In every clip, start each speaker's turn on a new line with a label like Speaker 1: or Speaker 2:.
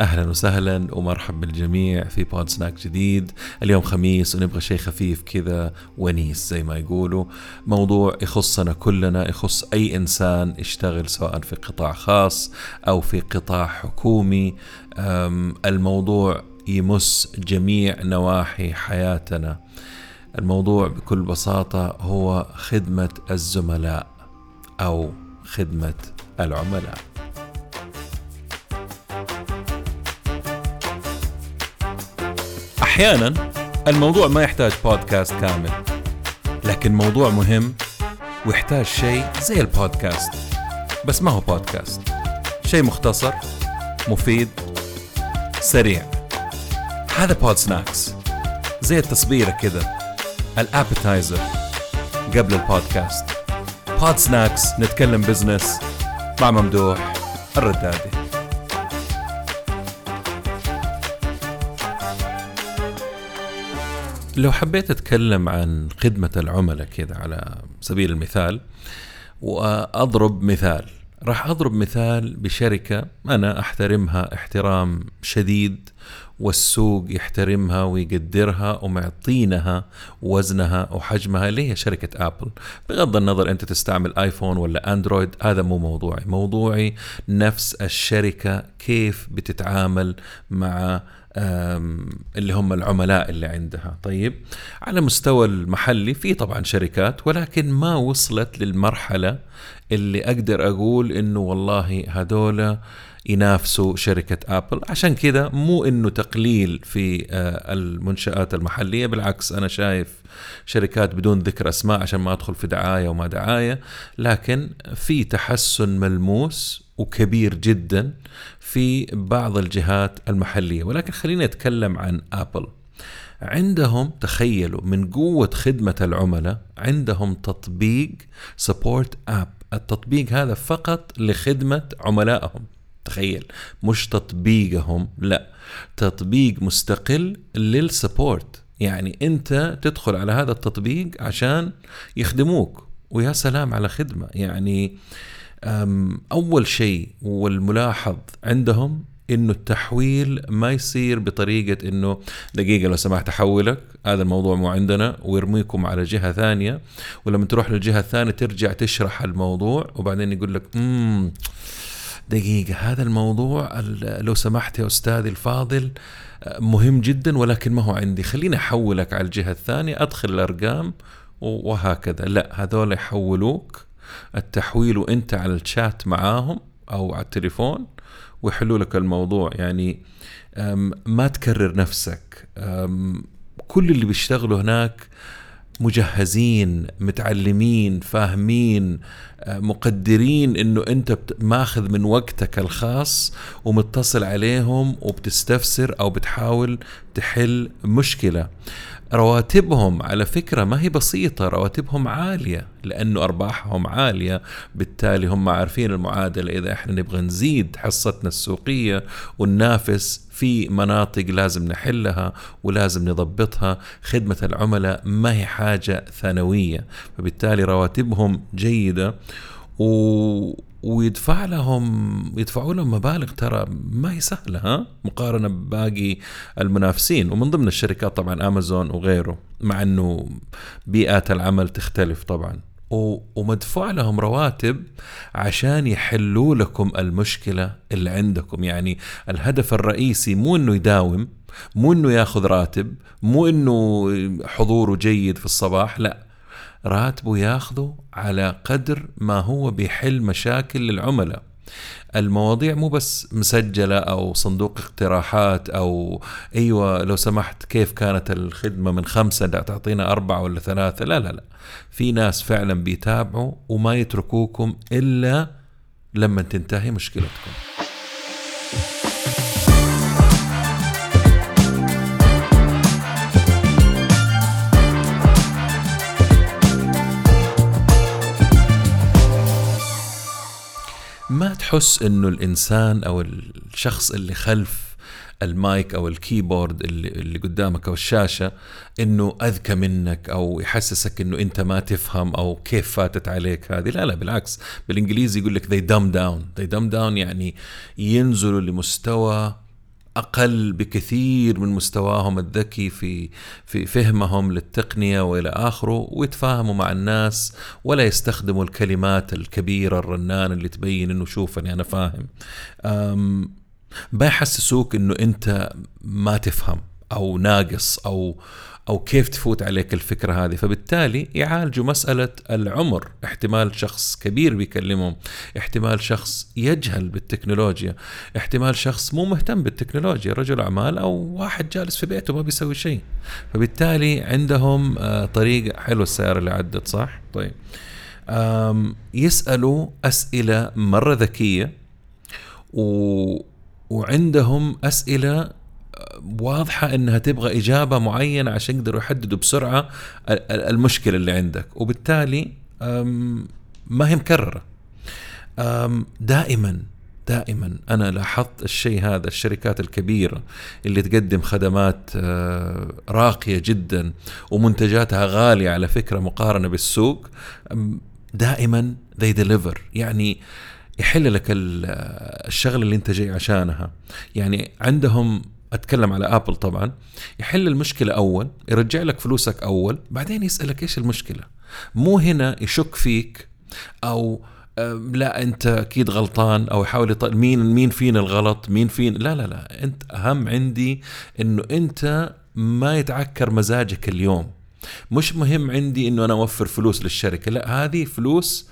Speaker 1: أهلا وسهلا ومرحب بالجميع في بود سناك جديد. اليوم خميس ونبغى شيء خفيف كذا ونيس زي ما يقولوا. موضوع يخصنا كلنا يخص أي إنسان يشتغل سواء في قطاع خاص أو في قطاع حكومي. الموضوع يمس جميع نواحي حياتنا. الموضوع بكل بساطة هو خدمة الزملاء أو خدمة العملاء. أحيانا الموضوع ما يحتاج بودكاست كامل لكن موضوع مهم ويحتاج شيء زي البودكاست. بس ما هو بودكاست شيء مختصر مفيد سريع. هذا بود سناكس زي التصبيرة كذا ال appetizer قبل البودكاست. بود سناكس نتكلم business مع ممدوح الردادي. لو حبيت أتكلم عن خدمة العملاء كذا على سبيل المثال وأضرب مثال. راح أضرب مثال بشركة أنا أحترمها احترام شديد والسوق يحترمها ويقدرها ومعطينها وزنها وحجمها اللي هي شركة ابل بغض النظر أنت تستعمل آيفون ولا أندرويد هذا مو موضوعي. موضوعي نفس الشركة كيف بتتعامل مع اللي هم العملاء اللي عندها. طيب على مستوى المحلي في طبعا شركات ولكن ما وصلت للمرحلة اللي أقدر أقول إنه والله هذولا ينافسوا شركة أبل عشان كذا مو إنه تقليل في آه، المنشآت المحلية بالعكس أنا شايف شركات بدون ذكر أسماء عشان ما أدخل في دعاية وما دعاية. لكن في تحسن ملموس وكبير جدا في بعض الجهات المحلية. ولكن خليني أتكلم عن ابل عندهم تخيلوا من قوة خدمة العملاء عندهم تطبيق support app التطبيق هذا فقط لخدمة عملائهم. تخيل مش تطبيقهم لا تطبيق مستقل لل support. يعني أنت تدخل على هذا التطبيق عشان يخدموك ويا سلام على خدمة. يعني أول شيء والملاحظ عندهم إنه التحويل ما يصير بطريقة إنه دقيقة لو سمحت أحولك هذا الموضوع مو عندنا ويرميكم على جهة ثانية. ولما تروح للجهة الثانية ترجع تشرح الموضوع وبعدين يقول لك أمم دقيقة. هذا الموضوع لو سمحت يا أستاذي الفاضل مهم جدا ولكن ما هو عندي. خليني أحولك على الجهة الثانية أدخل الأرقام وهكذا. لا هذول يحولوك. التحويل وأنت على الشات معاهم أو على التليفون ويحلوا لك الموضوع. يعني ما تكرر نفسك. كل اللي بيشتغلوا هناك مجهزين متعلمين فاهمين مقدرين إنه أنت ماخذ من وقتك الخاص ومتصل عليهم وبتستفسر أو بتحاول تحل مشكلة. رواتبهم على فكرة ما هي بسيطة رواتبهم عالية. لأنه أرباحهم عالية. بالتالي هم عارفين المعادلة. إذا إحنا نبغى نزيد حصتنا السوقية وننافس في مناطق لازم نحلها ولازم نضبطها خدمة العملاء ما هي حاجة ثانوية. فبالتالي رواتبهم جيدة و ويدفع لهم يدفعوا لهم مبالغ ترى ما هي سهلة ها؟ مقارنة بباقي المنافسين. ومن ضمن الشركات طبعا امازون وغيره مع إنه بيئات العمل تختلف طبعا. ومدفوع لهم رواتب عشان يحلوا لكم المشكلة اللي عندكم. يعني الهدف الرئيسي مو إنه يداوم مو إنه ياخذ راتب مو إنه حضوره جيد في الصباح لا. راتبه ياخذه على قدر ما هو بيحل مشاكل للعملاء المواضيع مو بس مسجلة أو صندوق اقتراحات أو أيوة لو سمحت كيف كانت الخدمة من خمسة تعطينا أربعة ولا ثلاثة لا لا لا. في ناس فعلا بيتابعوا وما يتركوكم إلا لما تنتهي مشكلتكم. تحس إنه الإنسان أو الشخص اللي خلف المايك أو الكيبورد اللي, اللي قدامك أو الشاشة إنه أذكى منك أو يحسسك إنه أنت ما تفهم أو كيف فاتت عليك هذه. لا لا بالعكس. بالإنجليزي يقول لك they dumb down. they dumb down يعني ينزلوا لمستوى أقل بكثير من مستواهم الذكي في في فهمهم للتقنية وإلى آخره ويتفاهموا مع الناس ولا يستخدموا الكلمات الكبيرة الرنانة اللي تبين إنه شوفني أنا فاهم. ما يحسسوك إنه أنت ما تفهم. أو ناقص أو أو كيف تفوت عليك الفكرة هذه. فبالتالي يعالجوا مسألة العمر. احتمال شخص كبير بيكلمهم. احتمال شخص يجهل بالتكنولوجيا. احتمال شخص مو مهتم بالتكنولوجيا. رجل أعمال أو واحد جالس في بيته ما بيسوي شيء. فبالتالي عندهم آه، طريقه حلوة السيارة اللي عدت صح؟ طيب. يسألوا أسئلة مرة ذكية و وعندهم أسئلة واضحة إنها تبغى إجابة معينة عشان يقدروا يحددوا بسرعة المشكلة اللي عندك. وبالتالي ما هي مكررة. دائما دائما أنا لاحظت الشيء هذا الشركات الكبيرة اللي تقدم خدمات أه، راقية جدا ومنتجاتها غالية على فكرة مقارنة بالسوق دائما they deliver. يعني يحل لك الشغلة اللي أنت جاي عشانها. يعني عندهم أتكلم على ابل طبعا. يحل المشكلة أول يرجع لك فلوسك أول بعدين يسألك إيش المشكلة. مو هنا يشك فيك أو لا أنت أكيد غلطان أو يحاول يطل... مين مين فينا الغلط مين فين لا لا لا. أنت أهم عندي إنه أنت ما يتعكر مزاجك اليوم. مش مهم عندي إنه أنا أوفر فلوس للشركة لا هذه فلوس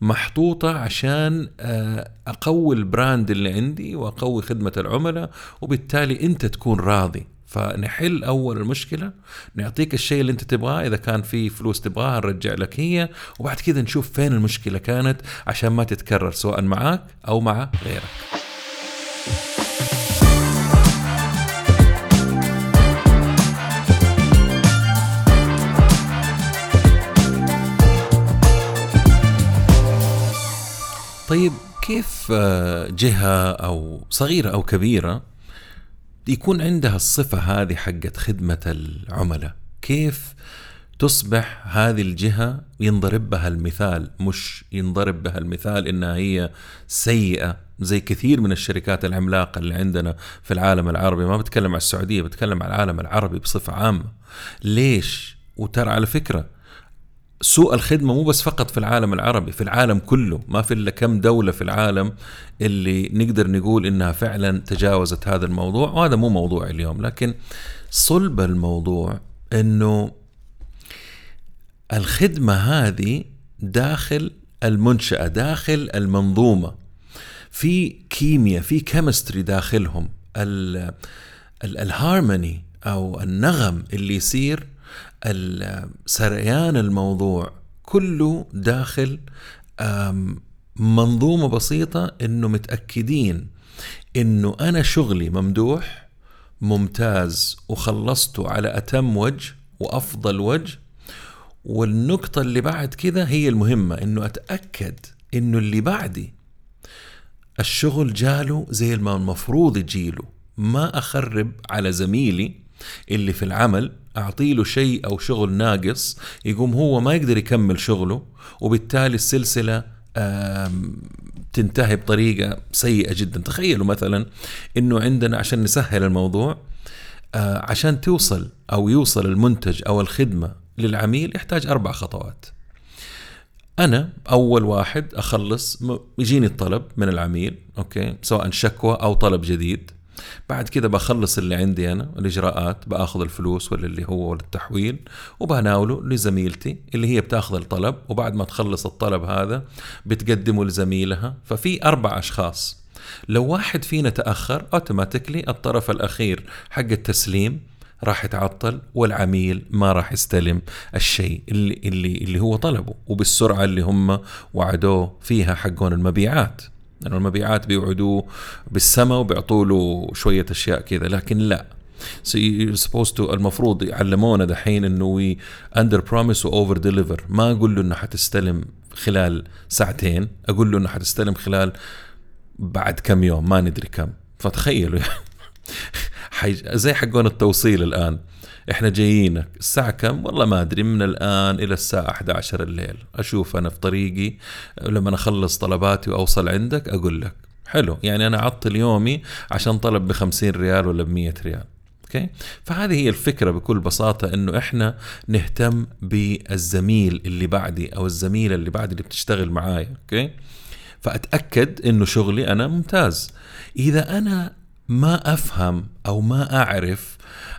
Speaker 1: محطوطة عشان آه، أقوي البراند اللي عندي وأقوي خدمة العملاء وبالتالي أنت تكون راضي. فنحل أول المشكلة نعطيك الشيء اللي أنت تبغاه إذا كان في فلوس تبغاها نرجع لك هي وبعد كذا نشوف فين المشكلة كانت عشان ما تتكرر سواء معك أو مع غيرك. طيب كيف آه، جهة أو صغيرة أو كبيرة يكون عندها الصفة هذه حقت خدمة العملاء؟ كيف تصبح هذه الجهة ينضرب بها المثال؟ مش ينضرب بها المثال إنها هي سيئة زي كثير من الشركات العملاقة اللي عندنا في العالم العربي. ما بتكلم على السعودية بتكلم على العالم العربي بصفة عامة. ليش؟ وترى على فكرة سوء الخدمة مو بس فقط في العالم العربي في العالم كله. ما في إلا كم دولة في العالم اللي نقدر نقول إنها فعلا تجاوزت هذا الموضوع وهذا مو موضوع اليوم لكن صلب الموضوع إنه الخدمة هذه داخل المنشأة داخل المنظومة. في كيمياء في chemistry داخلهم. الهارموني أو النغم اللي يصير سريان الموضوع كله داخل منظومة بسيطة إنه متأكدين إنه أنا شغلي ممدوح ممتاز وخلصته على أتم وجه وأفضل وجه والنقطة اللي بعد كذا هي المهمة إنه أتأكد إنه اللي بعدي الشغل جاله زي ما المفروض يجيله ما أخرب على زميلي اللي في العمل أعطي له شيء أو شغل ناقص يقوم هو ما يقدر يكمل شغله وبالتالي السلسلة تنتهي بطريقة سيئة جدا. تخيلوا مثلا إنه عندنا عشان نسهل الموضوع آه، عشان توصل أو يوصل المنتج أو الخدمة للعميل يحتاج أربع خطوات. أنا أول واحد أخلص يجيني الطلب من العميل أوكي سواء شكوى أو طلب جديد. بعد كذا بخلص اللي عندي أنا الإجراءات بآخذ الفلوس ولا اللي هو ولا التحويل وبناوله لزميلتي اللي هي بتاخذ الطلب وبعد ما تخلص الطلب هذا بتقدمه لزميلها. ففي أربع أشخاص. لو واحد فينا تأخر automatically الطرف الأخير حق التسليم راح يتعطل والعميل ما راح يستلم الشيء اللي اللي اللي هو طلبه وبالسرعة اللي هم وعدوه فيها حقون المبيعات. لأنه المبيعات بيوعدوه بالسماء وبيعطوا له شوية أشياء كذا لكن لا. supposed to المفروض يعلمونا دحين إنه we under promise و over deliver ما أقول له إنه حتستلم خلال ساعتين أقول له إنه حتستلم خلال بعد كم يوم ما ندري كم. فتخيلوا زي حقون التوصيل الآن. إحنا جايينك الساعة كم؟ والله ما أدري من الآن إلى الساعة 11 الليل. أشوف أنا في طريقي لما أخلص طلباتي وأوصل عندك أقول لك. حلو يعني أنا اعطل يومي عشان طلب ب 50 ريال ولا ب 100 ريال. أوكي؟ فهذه هي الفكرة بكل بساطة إنه إحنا نهتم بالزميل اللي بعدي أو الزميلة اللي بعدي اللي بتشتغل معايا. أوكي؟ فأتأكد إنه شغلي أنا ممتاز. إذا أنا ما أفهم أو ما أعرف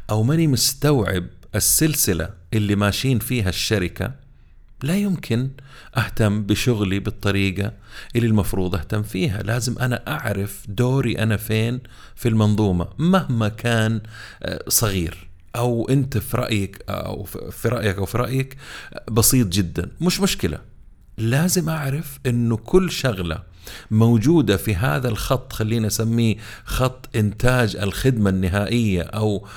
Speaker 1: أو ماني مستوعب السلسلة اللي ماشيين فيها الشركة لا يمكن أهتم بشغلي بالطريقة اللي المفروض أهتم فيها. لازم أنا أعرف دوري أنا فين في المنظومة مهما كان آه، صغير. أو أنت في رأيك أو في رأيك أو في رأيك بسيط جدا. مش مشكلة. لازم أعرف إنه كل شغلة موجودة في هذا الخط خلينا نسميه خط إنتاج الخدمة النهائية أو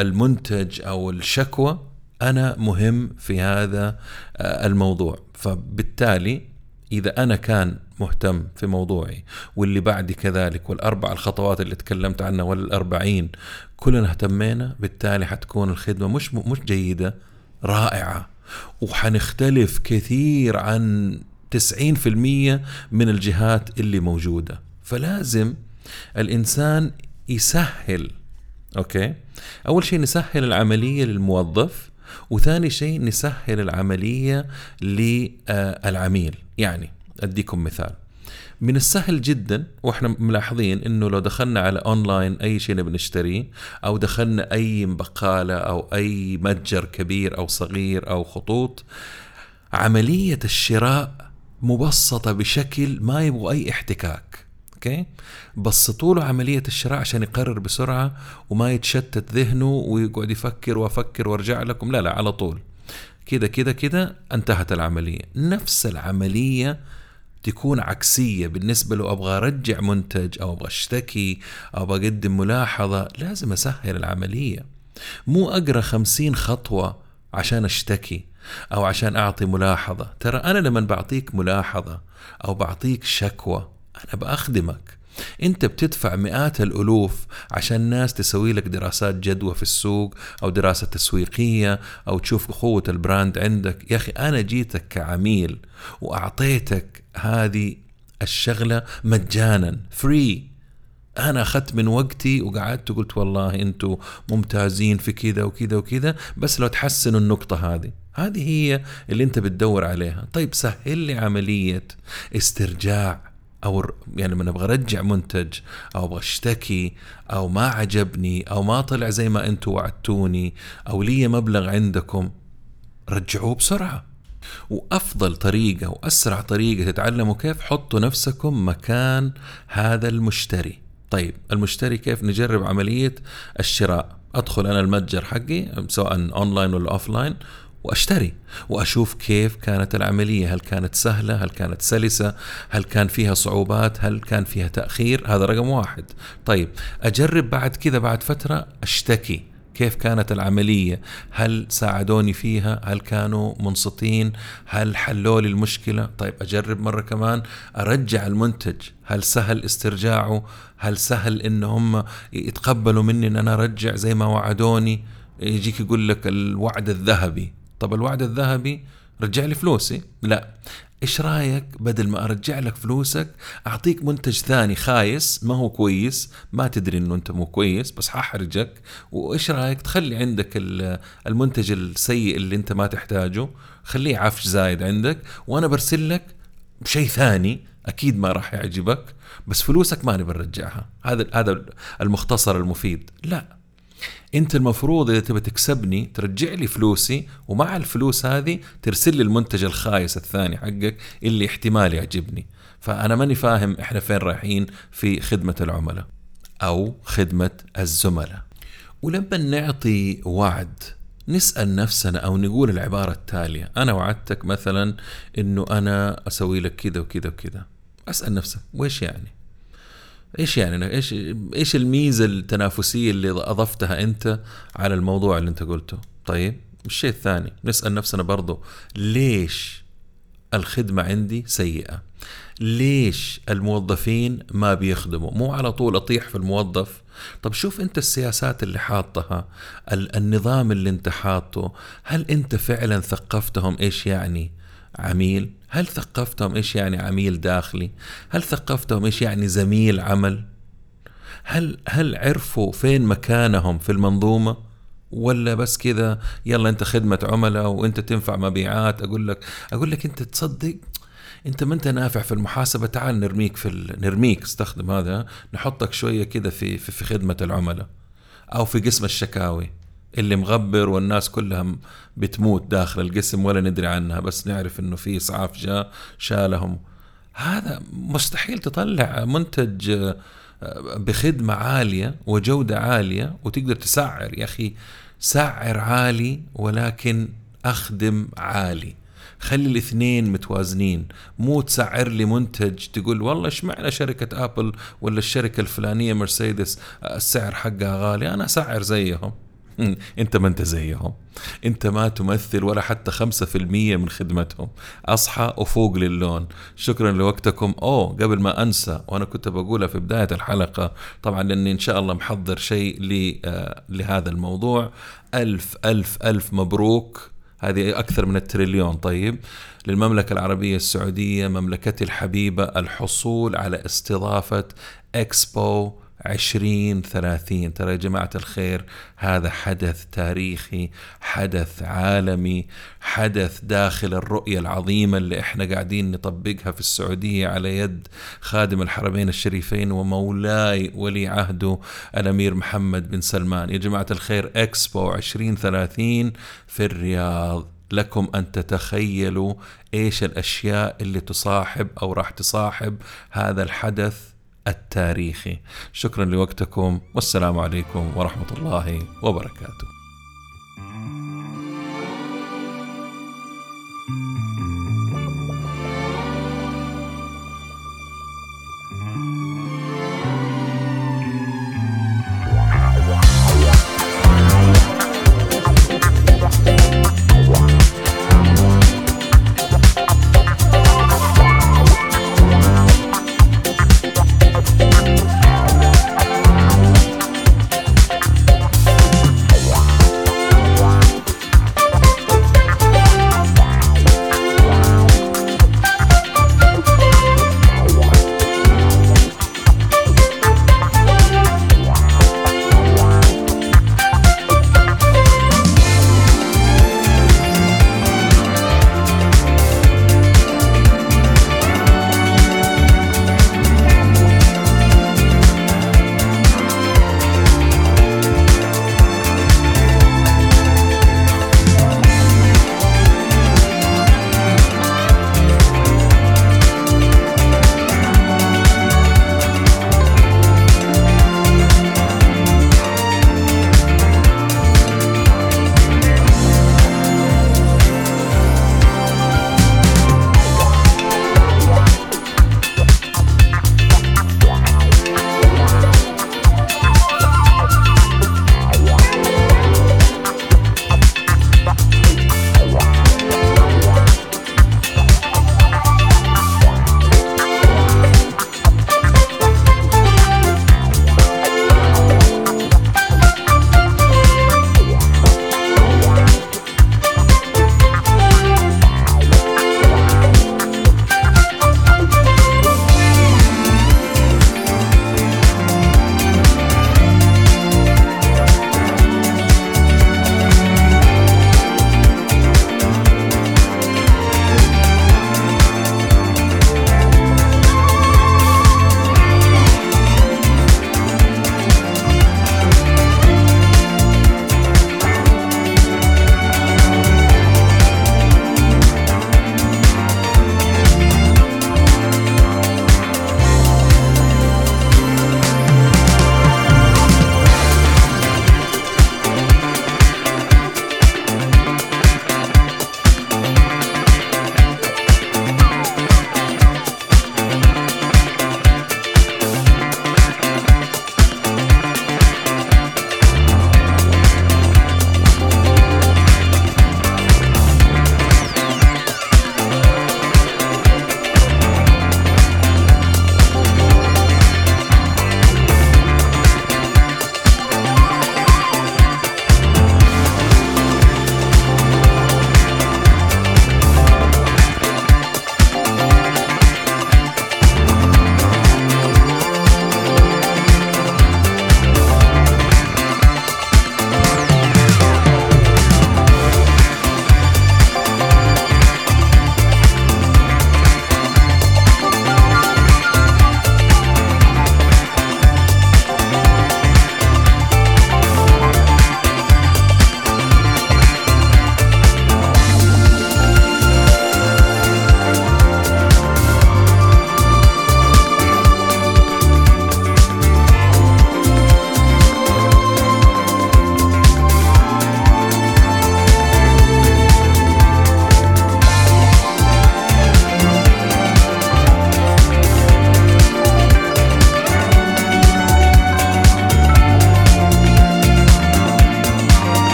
Speaker 1: المنتج أو الشكوى أنا مهم في هذا آه، الموضوع. فبالتالي إذا أنا كان مهتم في موضوعي واللي بعدي كذلك والأربع الخطوات اللي تكلمت عنها والأربعين كلنا اهتمينا بالتالي حتكون الخدمة مش مش جيدة رائعة. وحنختلف كثير عن 90% من الجهات اللي موجودة. فلازم الإنسان يسهل أوكي؟ أول شيء نسهل العملية للموظف وثاني شيء نسهل العملية للعميل. يعني أديكم مثال. من السهل جدا وإحنا ملاحظين إنه لو دخلنا على أونلاين أي شيء نبي نشتريه أو دخلنا أي بقالة أو أي متجر كبير أو صغير أو خطوط عملية الشراء مبسطة بشكل ما يبغى أي احتكاك okay؟ بسطوا له عملية الشراء عشان يقرر بسرعة وما يتشتت ذهنه ويقعد يفكر وأفكر وأرجع لكم. لا لا على طول. كده كده كده انتهت العملية. نفس العملية تكون عكسية. بالنسبة له أبغى أرجع منتج أو أبغى أشتكي أو أبغى أقدم ملاحظة لازم أسهل العملية. مو أقرأ خمسين خطوة عشان أشتكي أو عشان أعطي ملاحظة. ترى أنا لما بعطيك ملاحظة أو بعطيك شكوى أنا بأخدمك. أنت بتدفع مئات الألوف عشان الناس تسوي لك دراسات جدوى في السوق أو دراسة تسويقية أو تشوف قوة ال brand عندك. يا أخي أنا جيتك كعميل وأعطيتك هذه الشغلة مجانا free أنا أخذت من وقتي وقعدت وقلت والله أنتم ممتازين في كذا وكذا وكذا بس لو تحسنوا النقطة هذه. هذه هي اللي أنت بتدور عليها. طيب سهل لي عملية استرجاع أو يعني لما أبغى ارجع منتج أو أبغى أشتكي أو ما عجبني أو ما طلع زي ما أنتم وعدتوني أو لي مبلغ عندكم رجعوه بسرعة. وأفضل طريقة وأسرع طريقة تتعلموا كيف حطوا نفسكم مكان هذا المشتري. طيب المشتري كيف نجرب عملية الشراء؟ أدخل أنا المتجر حقي سواء أونلاين ولا offline وأشتري وأشوف كيف كانت العملية هل كانت سهلة هل كانت سلسة هل كان فيها صعوبات هل كان فيها تأخير؟ هذا رقم واحد. طيب أجرب بعد كذا بعد فترة أشتكي. كيف كانت العملية؟ هل ساعدوني فيها؟ هل كانوا منصتين؟ هل حلوا لي المشكلة؟ طيب أجرب مرة كمان. أرجع المنتج. هل سهل استرجاعه؟ هل سهل إن هم يتقبلوا مني إن أنا أرجع زي ما وعدوني؟ يجيك يقول لك الوعد الذهبي. طب الوعد الذهبي رجع لي فلوسي؟ لا. إيش رأيك بدل ما أرجع لك فلوسك أعطيك منتج ثاني خايس ما هو كويس؟ ما تدري إنه أنت مو كويس بس ححرجك وإيش رأيك تخلي عندك المنتج السيء اللي أنت ما تحتاجه خليه عفش زايد عندك. وأنا برسل لك بشيء ثاني أكيد ما راح يعجبك بس فلوسك ما نبي نرجعها. هذا هذا المختصر المفيد. لا. انت المفروض اذا تبي تكسبني ترجع لي فلوسي ومع الفلوس هذه ترسل لي المنتج الخايس الثاني حقك اللي احتمال يعجبني. فأنا ماني فاهم إحنا فين رايحين في خدمة العملاء أو خدمة الزملاء. ولما نعطي وعد نسأل نفسنا أو نقول العبارة التالية أنا وعدتك مثلا أنه أنا أسوي لك كذا وكذا وكذا. أسأل نفسك وإيش يعني؟ إيش يعني؟ إيش إيش الميزة التنافسية اللي أضفتها أنت على الموضوع اللي أنت قلته؟ طيب الشيء الثاني نسأل نفسنا برضو ليش الخدمة عندي سيئة؟ ليش الموظفين ما بيخدموا؟ مو على طول أطيح في الموظف؟ طب شوف أنت السياسات اللي حاطها النظام اللي أنت حاطه هل أنت فعلا ثقفتهم إيش يعني؟ عميل؟ هل ثقفتهم إيش يعني عميل داخلي؟ هل ثقفتهم إيش يعني زميل عمل؟ هل هل عرفوا فين مكانهم في المنظومة؟ ولا بس كذا يلا أنت خدمة عملاء وأنت تنفع مبيعات أقول لك أقول لك أنت تصدق أنت ما أنت نافع في المحاسبة تعال نرميك في. نرميك استخدم هذا نحطك شوية كذا في, في في خدمة العملاء أو في قسم الشكاوي. اللي مغبر والناس كلها بتموت داخل القسم ولا ندري عنها بس نعرف إنه في إسعاف جاء شالهم. هذا مستحيل تطلع منتج آه، بخدمة عالية وجودة عالية وتقدر تسعر. يا أخي سعر عالي ولكن أخدم عالي. خلي الاثنين متوازنين. مو تسعر لي منتج تقول والله إيش معنى شركة آبل ولا الشركة الفلانية مرسيدس السعر حقها غالي أنا أسعر زيهم. انت ما انت زيهم. انت ما تمثل ولا حتى خمسة في المية من خدمتهم. أصحى وفوق للون. شكرا لوقتكم. أوه قبل ما أنسى وأنا كنت بقولها في بداية الحلقة طبعا لأني إن شاء الله محضر شيء آه، لهذا الموضوع. ألف ألف ألف مبروك. هذه أكثر من التريليون. طيب للمملكة العربية السعودية مملكتي الحبيبة الحصول على استضافة إكسبو عشرين ثلاثين. ترى يا جماعة الخير هذا حدث تاريخي حدث عالمي حدث داخل الرؤية العظيمة اللي إحنا قاعدين نطبقها في السعودية على يد خادم الحرمين الشريفين ومولاي ولي عهده الأمير محمد بن سلمان. يا جماعة الخير إكسبو عشرين ثلاثين في الرياض. لكم أن تتخيلوا إيش الأشياء اللي تصاحب أو راح تصاحب هذا الحدث؟ التاريخي. شكرا لوقتكم. والسلام عليكم ورحمة الله وبركاته.